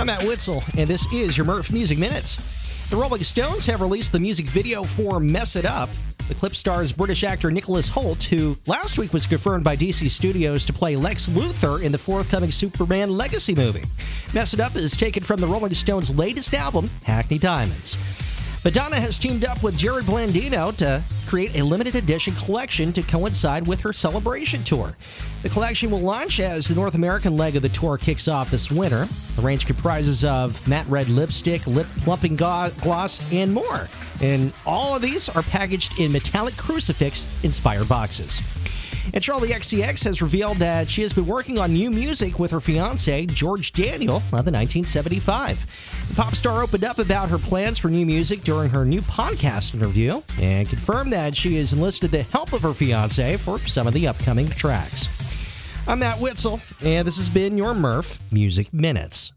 I'm Matt Witzel, and this is your Merf Music Minutes. The Rolling Stones have released the music video for Mess It Up. The clip stars British actor Nicholas Hoult, who last week was confirmed by DC Studios to play Lex Luthor in the forthcoming Superman Legacy movie. Mess It Up is taken from the Rolling Stones' latest album, Hackney Diamonds. Madonna has teamed up with Jared Blandino to create a limited edition collection to coincide with her celebration tour. The collection will launch as the North American leg of the tour kicks off this winter. The range comprises of matte red lipstick, lip plumping gloss, and more. And all of these are packaged in metallic crucifix inspired boxes. And Charli XCX has revealed that she has been working on new music with her fiance, George Daniel, of the 1975. The pop star opened up about her plans for new music during her new podcast interview and confirmed that she has enlisted the help of her fiance for some of the upcoming tracks. I'm Matt Witzel, and this has been your Merf Music Minutes.